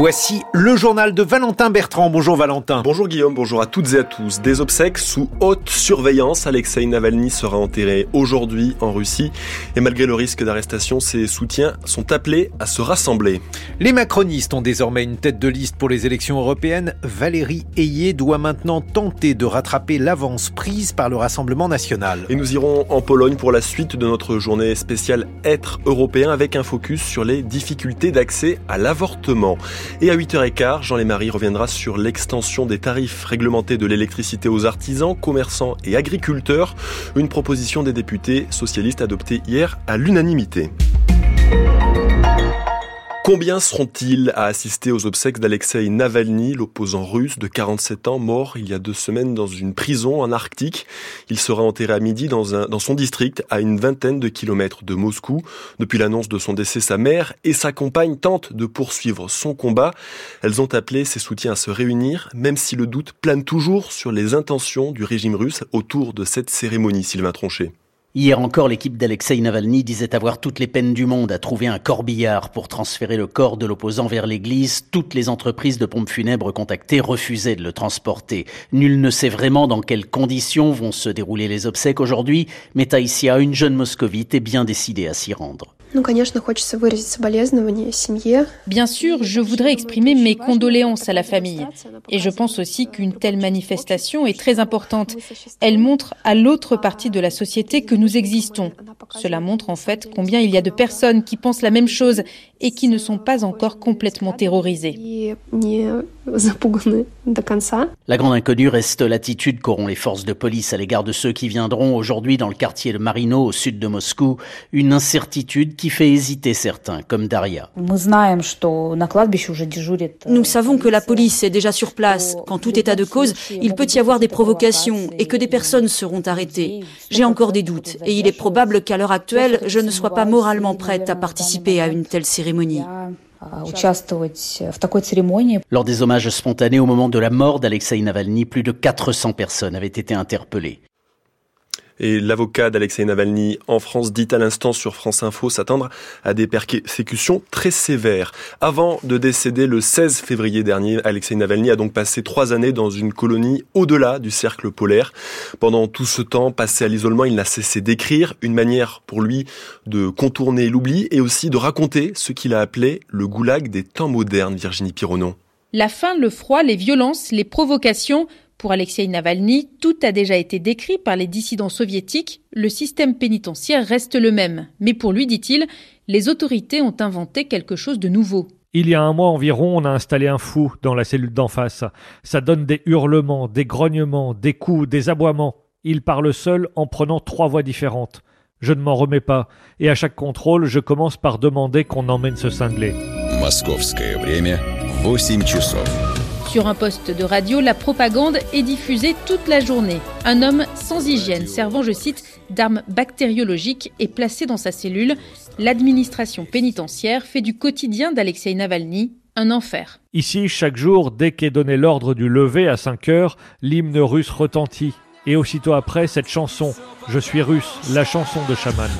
Voici le journal de Valentin Bertrand. Bonjour Valentin. Bonjour Guillaume, bonjour à toutes et à tous. Des obsèques sous haute surveillance. Alexei Navalny sera enterré aujourd'hui en Russie. Et malgré le risque d'arrestation, ses soutiens sont appelés à se rassembler. Les macronistes ont désormais une tête de liste pour les élections européennes. Valérie Ayé doit maintenant tenter de rattraper l'avance prise par le Rassemblement national. Et nous irons en Pologne pour la suite de notre journée spéciale Être européen avec un focus sur les difficultés d'accès à l'avortement. Et à 8h15, Jean Lémarie reviendra sur l'extension des tarifs réglementés de l'électricité aux artisans, commerçants et agriculteurs, une proposition des députés socialistes adoptée hier à l'unanimité. Combien seront-ils à assister aux obsèques d'Alexei Navalny, l'opposant russe de 47 ans, mort il y a deux semaines dans une prison en Arctique? Il sera enterré à midi dans, un, dans son district, à une vingtaine de kilomètres de Moscou. Depuis l'annonce de son décès, sa mère et sa compagne tentent de poursuivre son combat. Elles ont appelé ses soutiens à se réunir, même si le doute plane toujours sur les intentions du régime russe autour de cette cérémonie, Sylvain Tronchet. Hier encore, l'équipe d'Alexei Navalny disait avoir toutes les peines du monde à trouver un corbillard pour transférer le corps de l'opposant vers l'église. Toutes les entreprises de pompes funèbres contactées refusaient de le transporter. Nul ne sait vraiment dans quelles conditions vont se dérouler les obsèques aujourd'hui, mais Taïsia, une jeune moscovite, est bien décidée à s'y rendre. Bien sûr, je voudrais exprimer mes condoléances à la famille. Et je pense aussi qu'une telle manifestation est très importante. Elle montre à l'autre partie de la société que nous existons. Cela montre en fait combien il y a de personnes qui pensent la même chose et qui ne sont pas encore complètement terrorisées. La grande inconnue reste l'attitude qu'auront les forces de police à l'égard de ceux qui viendront aujourd'hui dans le quartier de Marino au sud de Moscou. Une incertitude qui fait hésiter certains, comme Daria. Nous savons que la police est déjà sur place. Qu'en tout état de cause, il peut y avoir des provocations et que des personnes seront arrêtées. J'ai encore des doutes et il est probable qu'à l'heure actuelle, je ne sois pas moralement prête à participer à une telle cérémonie. Lors des hommages spontanés au moment de la mort d'Alexei Navalny, plus de 400 personnes avaient été interpellées. Et l'avocat d'Alexei Navalny en France dit à l'instant sur France Info s'attendre à des persécutions très sévères. Avant de décéder le 16 février dernier, Alexei Navalny a donc passé trois années dans une colonie au-delà du cercle polaire. Pendant tout ce temps passé à l'isolement, il n'a cessé d'écrire, une manière pour lui de contourner l'oubli et aussi de raconter ce qu'il a appelé le goulag des temps modernes, Virginie Pironon. La faim, le froid, les violences, les provocations, pour Alexei Navalny, tout a déjà été décrit par les dissidents soviétiques, le système pénitentiaire reste le même. Mais pour lui, dit-il, les autorités ont inventé quelque chose de nouveau. Il y a un mois environ, on a installé un fou dans la cellule d'en face. Ça donne des hurlements, des grognements, des coups, des aboiements. Il parle seul en prenant trois voix différentes. Je ne m'en remets pas, et à chaque contrôle, je commence par demander qu'on emmène ce cinglé. время 8 часов. Sur un poste de radio, la propagande est diffusée toute la journée. Un homme sans hygiène, servant, je cite, d'armes bactériologiques, est placé dans sa cellule. L'administration pénitentiaire fait du quotidien d'Alexei Navalny un enfer. Ici, chaque jour, dès qu'est donné l'ordre du lever à 5 heures, l'hymne russe retentit. Et aussitôt après, cette chanson, Je suis russe, la chanson de Chaman.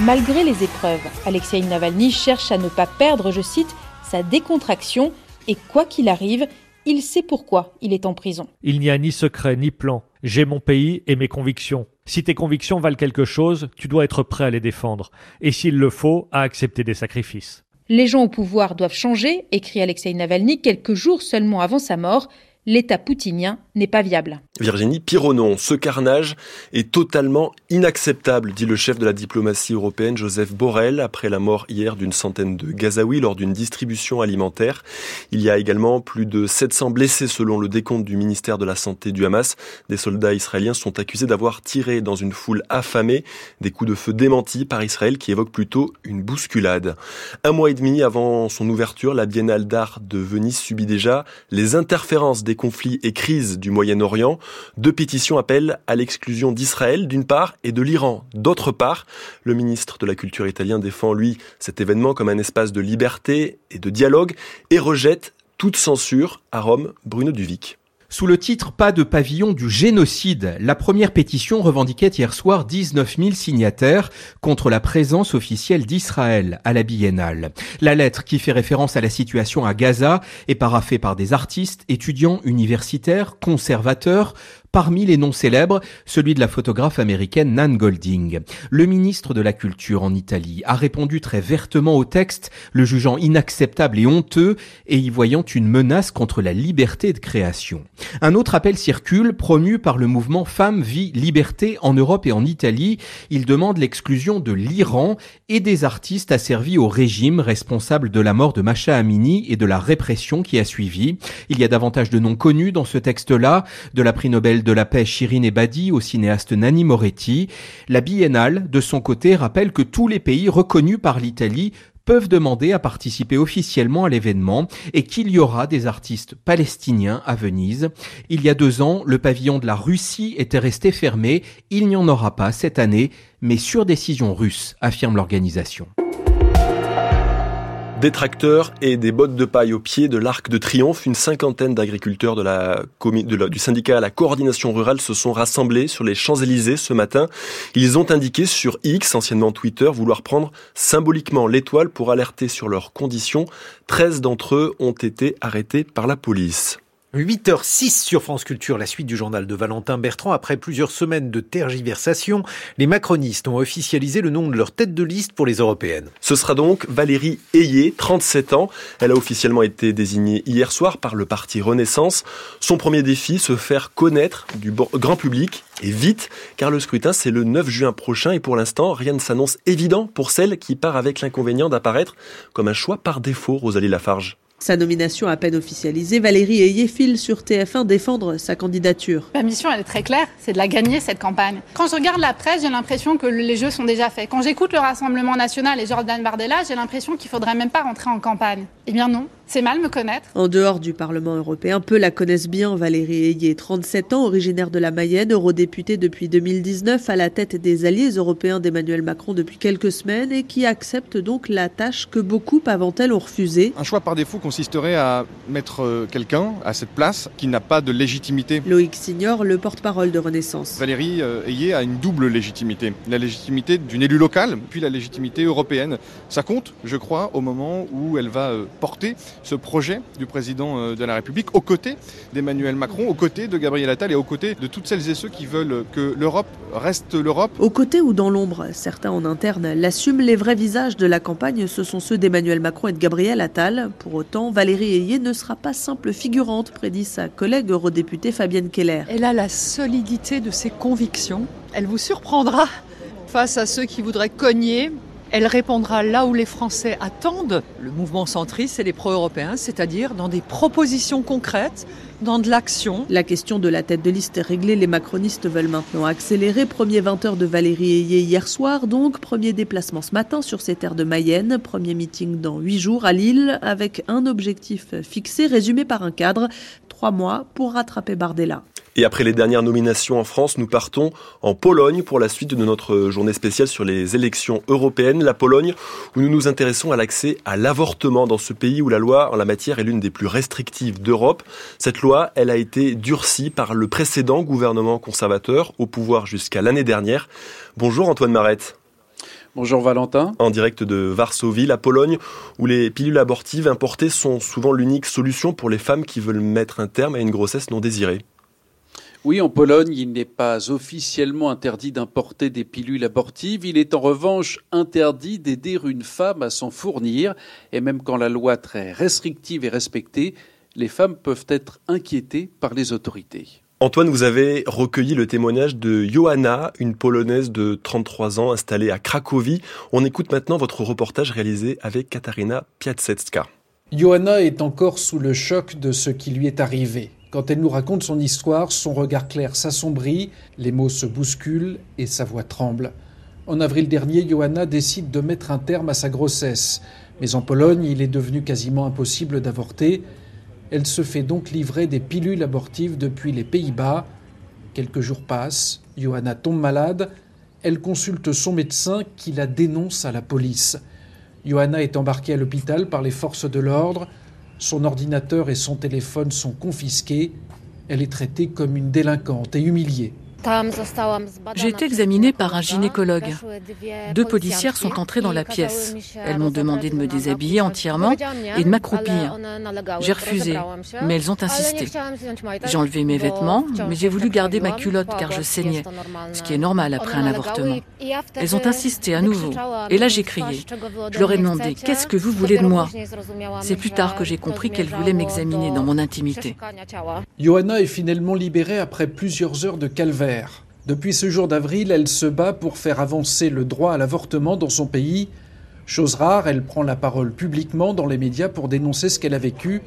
Malgré les épreuves, Alexei Navalny cherche à ne pas perdre, je cite, sa décontraction, et quoi qu'il arrive, il sait pourquoi il est en prison. Il n'y a ni secret ni plan. J'ai mon pays et mes convictions. Si tes convictions valent quelque chose, tu dois être prêt à les défendre, et s'il le faut, à accepter des sacrifices. Les gens au pouvoir doivent changer, écrit Alexei Navalny quelques jours seulement avant sa mort, l'État poutinien n'est pas viable. Virginie Pironon, ce carnage est totalement inacceptable, dit le chef de la diplomatie européenne Joseph Borrell après la mort hier d'une centaine de Gazaouis lors d'une distribution alimentaire. Il y a également plus de 700 blessés selon le décompte du ministère de la Santé du Hamas. Des soldats israéliens sont accusés d'avoir tiré dans une foule affamée des coups de feu démentis par Israël qui évoquent plutôt une bousculade. Un mois et demi avant son ouverture, la Biennale d'art de Venise subit déjà les interférences des conflits et crises du Moyen-Orient. Deux pétitions appellent à l'exclusion d'Israël d'une part et de l'Iran d'autre part. Le ministre de la Culture italien défend, lui, cet événement comme un espace de liberté et de dialogue et rejette toute censure à Rome, Bruno Duvic. Sous le titre Pas de pavillon du génocide, la première pétition revendiquait hier soir 19 000 signataires contre la présence officielle d'Israël à la biennale. La lettre qui fait référence à la situation à Gaza est paraphée par des artistes, étudiants, universitaires, conservateurs, Parmi les noms célèbres, celui de la photographe américaine Nan Golding. Le ministre de la Culture en Italie a répondu très vertement au texte, le jugeant inacceptable et honteux et y voyant une menace contre la liberté de création. Un autre appel circule, promu par le mouvement Femmes, Vie, Liberté en Europe et en Italie. Il demande l'exclusion de l'Iran et des artistes asservis au régime responsable de la mort de Masha Amini et de la répression qui a suivi. Il y a davantage de noms connus dans ce texte-là, de la prix Nobel de la paix Shirin Ebadi au cinéaste Nanni Moretti. La biennale, de son côté, rappelle que tous les pays reconnus par l'Italie peuvent demander à participer officiellement à l'événement et qu'il y aura des artistes palestiniens à Venise. Il y a deux ans, le pavillon de la Russie était resté fermé. Il n'y en aura pas cette année, mais sur décision russe, affirme l'organisation. Des tracteurs et des bottes de paille au pied de l'Arc de Triomphe, une cinquantaine d'agriculteurs du syndicat La Coordination Rurale se sont rassemblés sur les Champs-Élysées ce matin. Ils ont indiqué sur X, anciennement Twitter, vouloir prendre symboliquement l'étoile pour alerter sur leurs conditions. 13 d'entre eux ont été arrêtés par la police. 8h06 sur France Culture, la suite du journal de Valentin Bertrand. Après plusieurs semaines de tergiversation, les macronistes ont officialisé le nom de leur tête de liste pour les européennes. Ce sera donc Valérie Ayé, 37 ans. Elle a officiellement été désignée hier soir par le parti Renaissance. Son premier défi, se faire connaître du grand public et vite, car le scrutin c'est le 9 juin prochain et pour l'instant, rien ne s'annonce évident pour celle qui part avec l'inconvénient d'apparaître comme un choix par défaut, Rosalie Lafarge. Sa nomination à peine officialisée, Valérie Ayé file sur TF1 défendre sa candidature. Ma mission, elle est très claire, c'est de la gagner cette campagne. Quand je regarde la presse, j'ai l'impression que les jeux sont déjà faits. Quand j'écoute le Rassemblement national et Jordan Bardella, j'ai l'impression qu'il faudrait même pas rentrer en campagne. Eh bien non, c'est mal me connaître. En dehors du Parlement européen, peu la connaissent bien. Valérie Ayé, 37 ans, originaire de la Mayenne, eurodéputée depuis 2019, à la tête des alliés européens d'Emmanuel Macron depuis quelques semaines et qui accepte donc la tâche que beaucoup avant elle ont refusée. Un choix par défaut consisterait à mettre euh, quelqu'un à cette place qui n'a pas de légitimité. Loïc Signor, le porte-parole de Renaissance. Valérie euh, Ayé a une double légitimité. La légitimité d'une élue locale, puis la légitimité européenne. Ça compte, je crois, au moment où elle va euh, porter ce projet du président euh, de la République aux côtés d'Emmanuel Macron, aux côtés de Gabriel Attal et aux côtés de toutes celles et ceux qui veulent que l'Europe reste l'Europe. Aux côtés ou dans l'ombre, certains en interne l'assument, les vrais visages de la campagne, ce sont ceux d'Emmanuel Macron et de Gabriel Attal. Pour autant, Valérie Ayé ne sera pas simple figurante, prédit sa collègue eurodéputée Fabienne Keller. Elle a la solidité de ses convictions. Elle vous surprendra face à ceux qui voudraient cogner elle répondra là où les Français attendent le mouvement centriste et les pro-européens, c'est-à-dire dans des propositions concrètes, dans de l'action. La question de la tête de liste est réglée. Les macronistes veulent maintenant accélérer. Premier 20h de Valérie Ayé hier soir, donc. Premier déplacement ce matin sur ces terres de Mayenne. Premier meeting dans huit jours à Lille, avec un objectif fixé, résumé par un cadre. Trois mois pour rattraper Bardella. Et après les dernières nominations en France, nous partons en Pologne pour la suite de notre journée spéciale sur les élections européennes. La Pologne, où nous nous intéressons à l'accès à l'avortement dans ce pays où la loi en la matière est l'une des plus restrictives d'Europe. Cette loi, elle a été durcie par le précédent gouvernement conservateur au pouvoir jusqu'à l'année dernière. Bonjour Antoine Marette. Bonjour Valentin. En direct de Varsovie, la Pologne, où les pilules abortives importées sont souvent l'unique solution pour les femmes qui veulent mettre un terme à une grossesse non désirée. Oui, en Pologne, il n'est pas officiellement interdit d'importer des pilules abortives. Il est en revanche interdit d'aider une femme à s'en fournir. Et même quand la loi très restrictive est respectée, les femmes peuvent être inquiétées par les autorités. Antoine, vous avez recueilli le témoignage de Johanna, une Polonaise de 33 ans installée à Cracovie. On écoute maintenant votre reportage réalisé avec Katarina Piasetska. Johanna est encore sous le choc de ce qui lui est arrivé. Quand elle nous raconte son histoire, son regard clair s'assombrit, les mots se bousculent et sa voix tremble. En avril dernier, Johanna décide de mettre un terme à sa grossesse. Mais en Pologne, il est devenu quasiment impossible d'avorter. Elle se fait donc livrer des pilules abortives depuis les Pays-Bas. Quelques jours passent, Johanna tombe malade. Elle consulte son médecin qui la dénonce à la police. Johanna est embarquée à l'hôpital par les forces de l'ordre. Son ordinateur et son téléphone sont confisqués. Elle est traitée comme une délinquante et humiliée. J'ai été examinée par un gynécologue. Deux policières sont entrées dans la pièce. Elles m'ont demandé de me déshabiller entièrement et de m'accroupir. J'ai refusé, mais elles ont insisté. J'ai enlevé mes vêtements, mais j'ai voulu garder ma culotte car je saignais, ce qui est normal après un avortement. Elles ont insisté à nouveau. Et là, j'ai crié. Je leur ai demandé Qu'est-ce que vous voulez de moi? C'est plus tard que j'ai compris qu'elles voulaient m'examiner dans mon intimité. Johanna est finalement libérée après plusieurs heures de calvaire. Depuis ce jour d'avril, elle se bat pour faire avancer le droit à l'avortement dans son pays. Chose rare, elle prend la parole publiquement dans les médias pour dénoncer ce qu'elle a vécu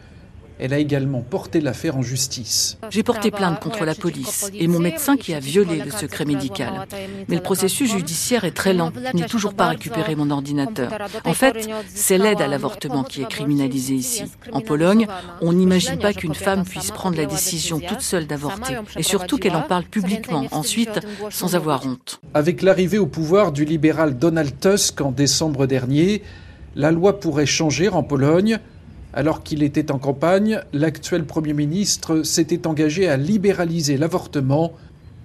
elle a également porté l'affaire en justice. J'ai porté plainte contre la police et mon médecin qui a violé le secret médical. Mais le processus judiciaire est très lent. Je n'ai toujours pas récupéré mon ordinateur. En fait, c'est l'aide à l'avortement qui est criminalisée ici. En Pologne, on n'imagine pas qu'une femme puisse prendre la décision toute seule d'avorter. Et surtout qu'elle en parle publiquement, ensuite, sans avoir honte. Avec l'arrivée au pouvoir du libéral Donald Tusk en décembre dernier, la loi pourrait changer en Pologne. Alors qu'il était en campagne, l'actuel Premier ministre s'était engagé à libéraliser l'avortement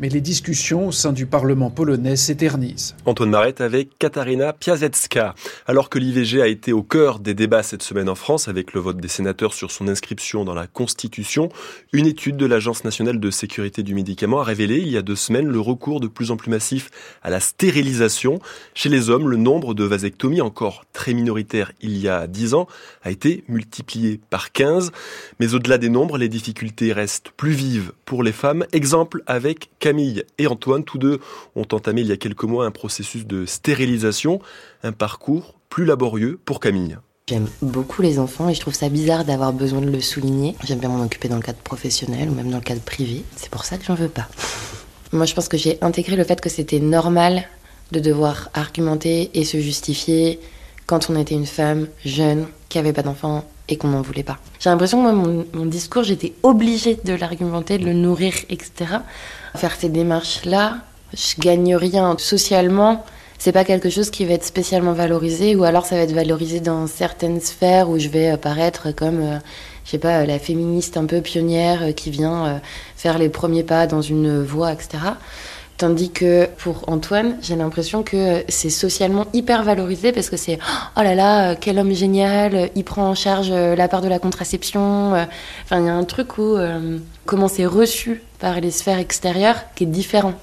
mais les discussions au sein du Parlement polonais s'éternisent. Antoine Marette avec Katarina Piasecka. Alors que l'IVG a été au cœur des débats cette semaine en France avec le vote des sénateurs sur son inscription dans la Constitution, une étude de l'Agence nationale de sécurité du médicament a révélé il y a deux semaines le recours de plus en plus massif à la stérilisation. Chez les hommes, le nombre de vasectomies, encore très minoritaire il y a dix ans, a été multiplié par 15. Mais au-delà des nombres, les difficultés restent plus vives pour les femmes. Exemple avec Camille et Antoine, tous deux, ont entamé il y a quelques mois un processus de stérilisation, un parcours plus laborieux pour Camille. J'aime beaucoup les enfants et je trouve ça bizarre d'avoir besoin de le souligner. J'aime bien m'en occuper dans le cadre professionnel ou même dans le cadre privé. C'est pour ça que j'en veux pas. Moi, je pense que j'ai intégré le fait que c'était normal de devoir argumenter et se justifier quand on était une femme jeune qui avait pas d'enfants et qu'on n'en voulait pas. J'ai l'impression que moi, mon, discours, j'étais obligée de l'argumenter, de le nourrir, etc. Faire ces démarches-là, je gagne rien socialement. C'est pas quelque chose qui va être spécialement valorisé, ou alors ça va être valorisé dans certaines sphères où je vais apparaître comme, euh, je sais pas, la féministe un peu pionnière euh, qui vient euh, faire les premiers pas dans une voie, etc. Tandis que pour Antoine, j'ai l'impression que c'est socialement hyper valorisé parce que c'est oh là là, quel homme génial, il prend en charge la part de la contraception. Enfin, il y a un truc où comment c'est reçu par les sphères extérieures qui est différent.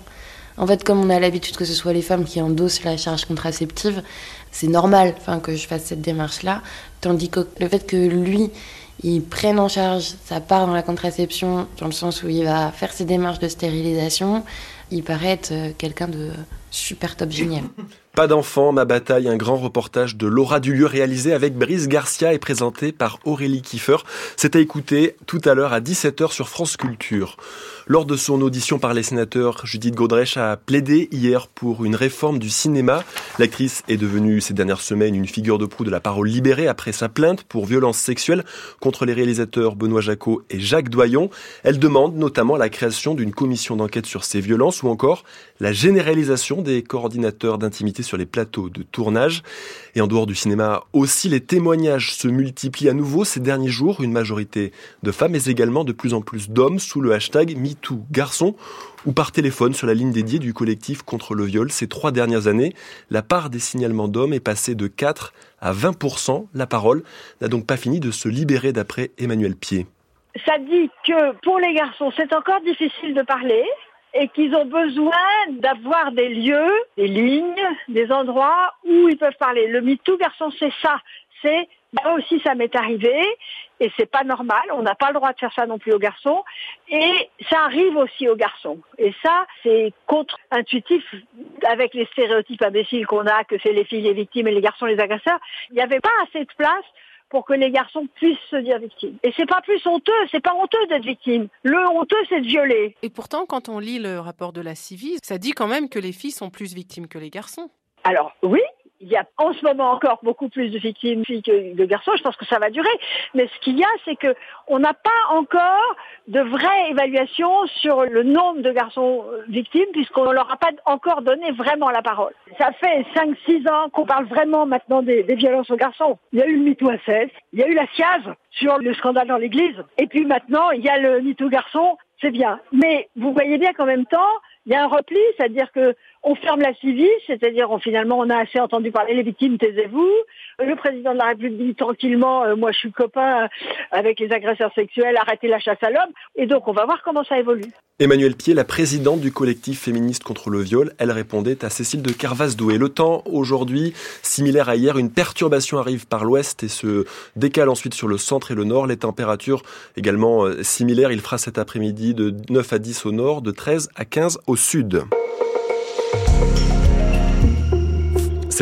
En fait, comme on a l'habitude que ce soit les femmes qui endossent la charge contraceptive, c'est normal enfin, que je fasse cette démarche-là. Tandis que le fait que lui, il prenne en charge sa part dans la contraception, dans le sens où il va faire ses démarches de stérilisation, il paraît être euh, quelqu'un de super top génial. Pas d'enfant, ma bataille, un grand reportage de Laura Dulieu réalisé avec Brice Garcia et présenté par Aurélie Kiefer. C'est à écouter tout à l'heure à 17h sur France Culture. Lors de son audition par les sénateurs, Judith Godrèche a plaidé hier pour une réforme du cinéma. L'actrice est devenue ces dernières semaines une figure de proue de la parole libérée après sa plainte pour violence sexuelle contre les réalisateurs Benoît Jacot et Jacques Doyon. Elle demande notamment la création d'une commission d'enquête sur ces violences ou encore la généralisation des coordinateurs d'intimité sur les plateaux de tournage. Et en dehors du cinéma aussi, les témoignages se multiplient à nouveau ces derniers jours. Une majorité de femmes, mais également de plus en plus d'hommes sous le hashtag MeTooGarçon ou par téléphone sur la ligne dédiée du collectif contre le viol. Ces trois dernières années, la part des signalements d'hommes est passée de 4 à 20%. La parole n'a donc pas fini de se libérer d'après Emmanuel Pied. Ça dit que pour les garçons, c'est encore difficile de parler et qu'ils ont besoin d'avoir des lieux, des lignes, des endroits où ils peuvent parler. Le MeToo garçon, c'est ça. C'est moi aussi ça m'est arrivé et c'est pas normal. On n'a pas le droit de faire ça non plus aux garçons et ça arrive aussi aux garçons. Et ça, c'est contre-intuitif avec les stéréotypes imbéciles qu'on a que c'est les filles les victimes et les garçons les agresseurs. Il n'y avait pas assez de place pour que les garçons puissent se dire victimes. Et c'est pas plus honteux, c'est pas honteux d'être victime. Le honteux, c'est de violer. Et pourtant, quand on lit le rapport de la CIVI, ça dit quand même que les filles sont plus victimes que les garçons. Alors oui, il y a en ce moment encore beaucoup plus de victimes filles que de garçons. Je pense que ça va durer. Mais ce qu'il y a, c'est que on n'a pas encore de vraie évaluation sur le nombre de garçons euh, victimes, puisqu'on ne leur a pas encore donné vraiment la parole. Ça fait 5-6 ans qu'on parle vraiment maintenant des, violences aux garçons. Il y a eu le MeToo SS, il y a eu la SIAZ sur le scandale dans l'église, et puis maintenant il y a le MeToo garçon c'est bien. Mais vous voyez bien qu'en même temps, il y a un repli, c'est-à-dire que on ferme la civile, c'est-à-dire finalement on a assez entendu parler les victimes, taisez-vous. Le président de la République dit tranquillement, euh, moi je suis copain avec les agresseurs sexuels, arrêtez la chasse à l'homme. Et donc on va voir comment ça évolue. Emmanuel Pied, la présidente du collectif féministe contre le viol, elle répondait à Cécile de Carvas-Doué. Le temps aujourd'hui, similaire à hier, une perturbation arrive par l'ouest et se décale ensuite sur le centre et le nord. Les températures également euh, similaires. Il fera cet après-midi de 9 à 10 au nord, de 13 à 15 au sud.